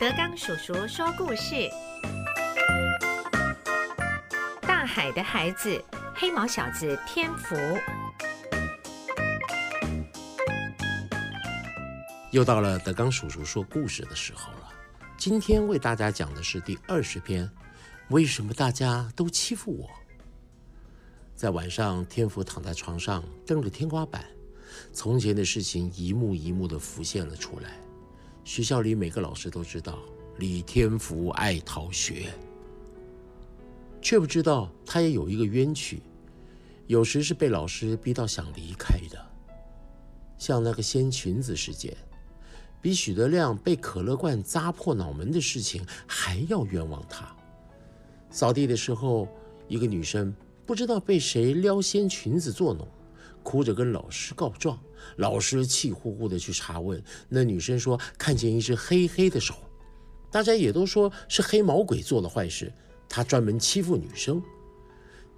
德刚叔叔说故事：大海的孩子，黑毛小子天福。又到了德刚叔叔说故事的时候了。今天为大家讲的是第二十篇：为什么大家都欺负我？在晚上，天福躺在床上，瞪着天花板，从前的事情一幕一幕的浮现了出来。学校里每个老师都知道李天福爱逃学，却不知道他也有一个冤屈，有时是被老师逼到想离开的，像那个掀裙子事件。比许德亮被可乐罐砸破脑门的事情还要冤枉他。扫地的时候，一个女生不知道被谁撩掀裙子作弄，哭着跟老师告状。老师气呼呼的去查问，那女生说看见一只黑黑的手，大家也都说是黑毛鬼做了坏事，他专门欺负女生。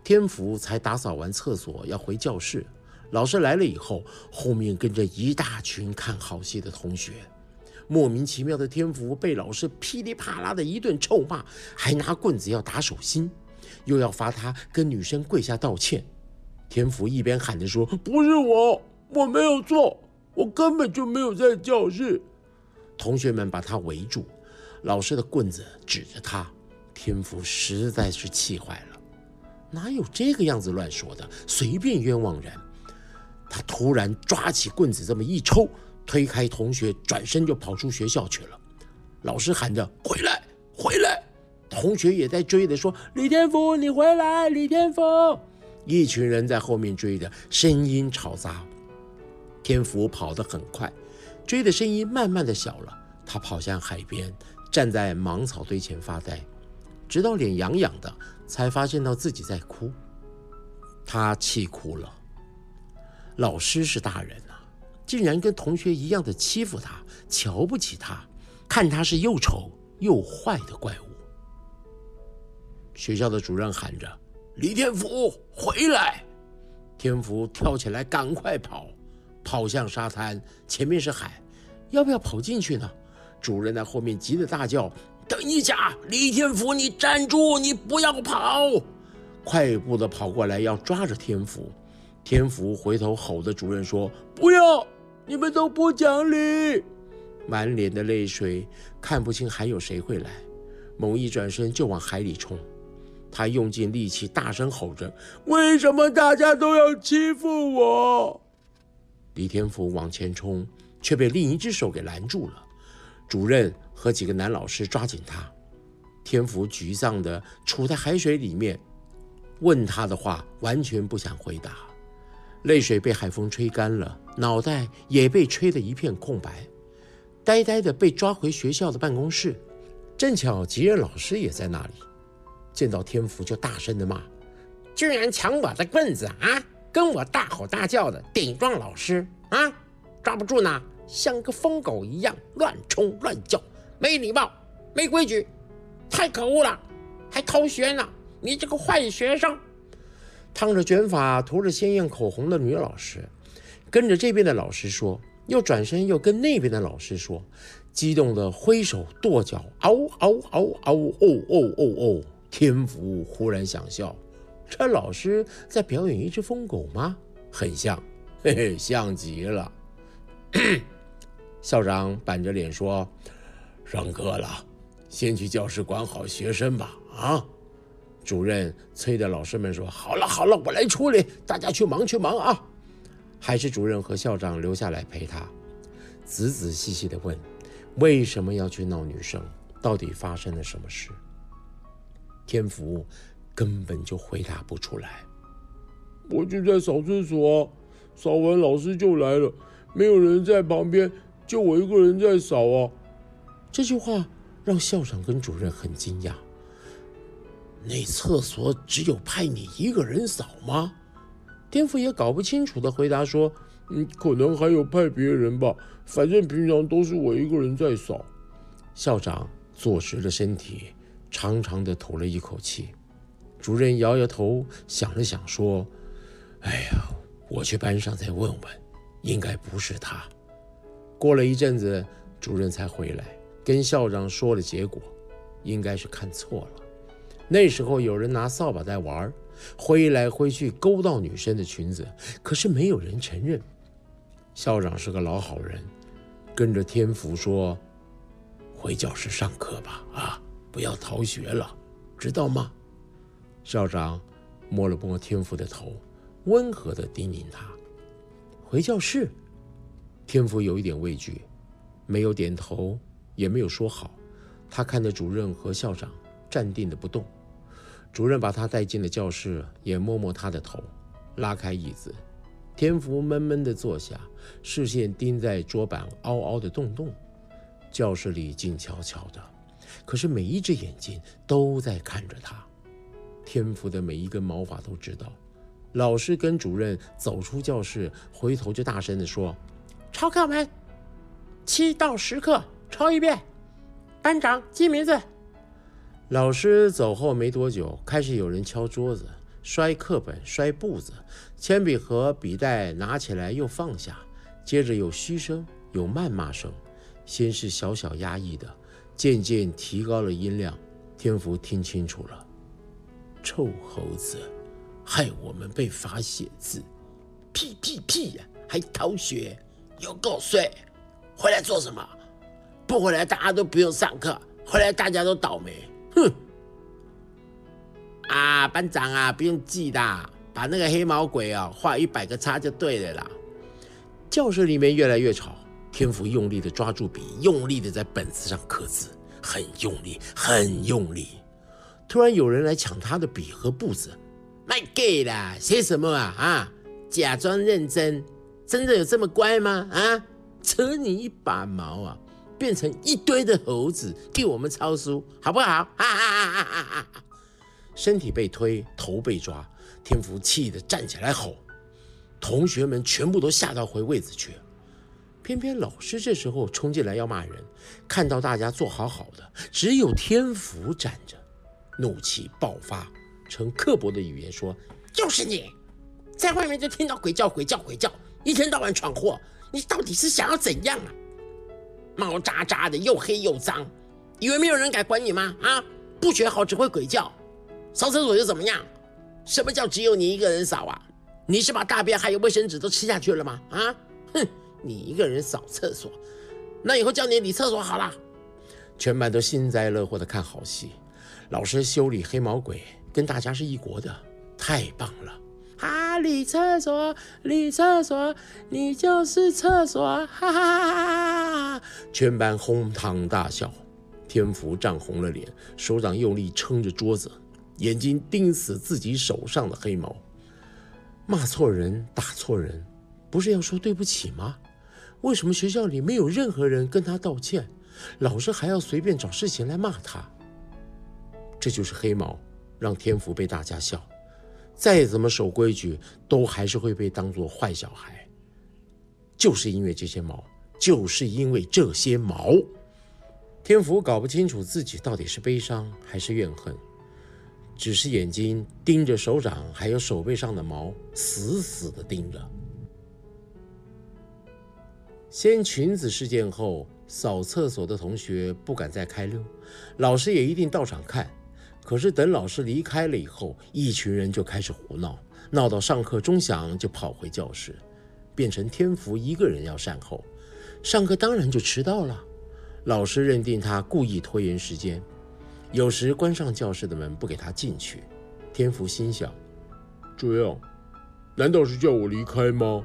天福才打扫完厕所要回教室。老师来了以后，后面跟着一大群看好戏的同学。莫名其妙的天福被老师噼里啪啦的一顿臭骂，还拿棍子要打手心，又要罚他跟女生跪下道歉。天福一边喊着说：“不是我，我没有错，我根本就没有在教室。”同学们把他围住，老师的棍子指着他。天福实在是气坏了，哪有这个样子乱说的，随便冤枉人。他突然抓起棍子，这么一抽，推开同学，转身就跑出学校去了。老师喊着：“回来，回来！”同学也在追着说：“李天福，你回来！”李天福，一群人在后面追着，声音吵杂。天福跑得很快，追的声音慢慢的小了。他跑向海边，站在芒草堆前发呆，直到脸痒痒的，才发现到自己在哭。他气哭了。老师是大人啊，竟然跟同学一样的欺负他，瞧不起他，看他是又丑又坏的怪物。学校的主任喊着：“李天福，回来！”天福跳起来，赶快跑，跑向沙滩，前面是海，要不要跑进去呢？主任在后面急得大叫：“等一下，李天福，你站住，你不要跑！”快步的跑过来，要抓着天福。天福回头吼着主任说：“不要！你们都不讲理！”满脸的泪水，看不清还有谁会来。猛一转身就往海里冲，他用尽力气大声吼着：“为什么大家都要欺负我？”李天福往前冲，却被另一只手给拦住了。主任和几个男老师抓紧他。天福沮丧的杵在海水里面，问他的话完全不想回答。泪水被海风吹干了，脑袋也被吹得一片空白，呆呆的被抓回学校的办公室。正巧吉任老师也在那里，见到天福就大声的骂：“居然抢我的棍子啊！跟我大吼大叫的顶撞老师啊！抓不住呢，像个疯狗一样乱冲乱叫，没礼貌，没规矩，太可恶了！还偷学呢，你这个坏学生！”烫着卷发、涂着鲜艳口红的女老师，跟着这边的老师说，又转身又跟那边的老师说，激动的挥手跺脚，嗷嗷嗷嗷，哦哦哦哦！天福忽然想笑，这老师在表演一只疯狗吗？很像，嘿嘿，像极了。校长板着脸说：“上课了，先去教室管好学生吧。”啊。主任催着老师们说：“好了好了，我来处理，大家去忙去忙啊！”还是主任和校长留下来陪他，仔仔细细的问：“为什么要去闹女生？到底发生了什么事？”天福根本就回答不出来。我就在扫厕所，扫完老师就来了，没有人在旁边，就我一个人在扫啊。这句话让校长跟主任很惊讶。那厕所只有派你一个人扫吗？天福也搞不清楚的回答说：“嗯，可能还有派别人吧，反正平常都是我一个人在扫。”校长坐直了身体，长长的吐了一口气。主任摇摇头，想了想说：“哎呀，我去班上再问问，应该不是他。”过了一阵子，主任才回来，跟校长说了结果，应该是看错了。那时候有人拿扫把在玩，挥来挥去勾到女生的裙子，可是没有人承认。校长是个老好人，跟着天福说：“回教室上课吧，啊，不要逃学了，知道吗？”校长摸了摸天福的头，温和地叮咛他：“回教室。”天福有一点畏惧，没有点头，也没有说好。他看着主任和校长，站定的不动。主任把他带进了教室，也摸摸他的头，拉开椅子。天福闷闷地坐下，视线盯在桌板凹凹的洞洞。教室里静悄悄的，可是每一只眼睛都在看着他。天赋的每一根毛发都知道。老师跟主任走出教室，回头就大声地说：“抄课本，七到十课抄一遍。班长记名字。”老师走后没多久，开始有人敲桌子。摔课本，摔布子，铅笔盒、笔袋拿起来又放下，接着有嘘声，有谩骂声，先是小小压抑的，渐渐提高了音量。天福听清楚了：“臭猴子，害我们被罚写字，屁屁屁呀，还逃学，有够衰！回来做什么？不回来，大家都不用上课，回来大家都倒霉。哼！”啊，班长啊，不用记的，把那个黑毛鬼啊画一百个叉就对了啦。教室里面越来越吵，天福用力的抓住笔，用力的在本子上刻字，很用力，很用力。突然有人来抢他的笔和簿子，卖 gay 啦，写什么啊？啊，假装认真，真的有这么乖吗？啊，扯你一把毛啊，变成一堆的猴子替我们抄书，好不好？哈哈哈哈哈哈！身体被推，头被抓，天福气得站起来吼，同学们全部都吓到回位子去了。偏偏老师这时候冲进来要骂人，看到大家坐好好的，只有天福站着，怒气爆发，成刻薄的语言说：“就是你，在外面就听到鬼叫鬼叫鬼叫，一天到晚闯祸，你到底是想要怎样啊？毛渣渣的，又黑又脏，以为没有人敢管你吗？啊，不学好，只会鬼叫。”扫厕所又怎么样？什么叫只有你一个人扫啊？你是把大便还有卫生纸都吃下去了吗？啊，哼，你一个人扫厕所，那以后叫你理厕所好了。全班都幸灾乐祸的看好戏，老师修理黑毛鬼跟大家是一国的，太棒了！啊，理厕所，理厕所，你就是厕所，哈哈哈哈哈！全班哄堂大笑，天福涨红了脸，手掌用力撑着桌子。眼睛盯死自己手上的黑毛，骂错人，打错人，不是要说对不起吗？为什么学校里没有任何人跟他道歉，老师还要随便找事情来骂他？这就是黑毛，让天福被大家笑，再怎么守规矩，都还是会被当作坏小孩。就是因为这些毛，就是因为这些毛，天福搞不清楚自己到底是悲伤还是怨恨。只是眼睛盯着手掌，还有手背上的毛，死死的盯着。掀裙子事件后，扫厕所的同学不敢再开溜，老师也一定到场看。可是等老师离开了以后，一群人就开始胡闹，闹到上课钟响就跑回教室，变成天福一个人要善后，上课当然就迟到了。老师认定他故意拖延时间。有时关上教室的门不给他进去，天福心想：这样，难道是叫我离开吗？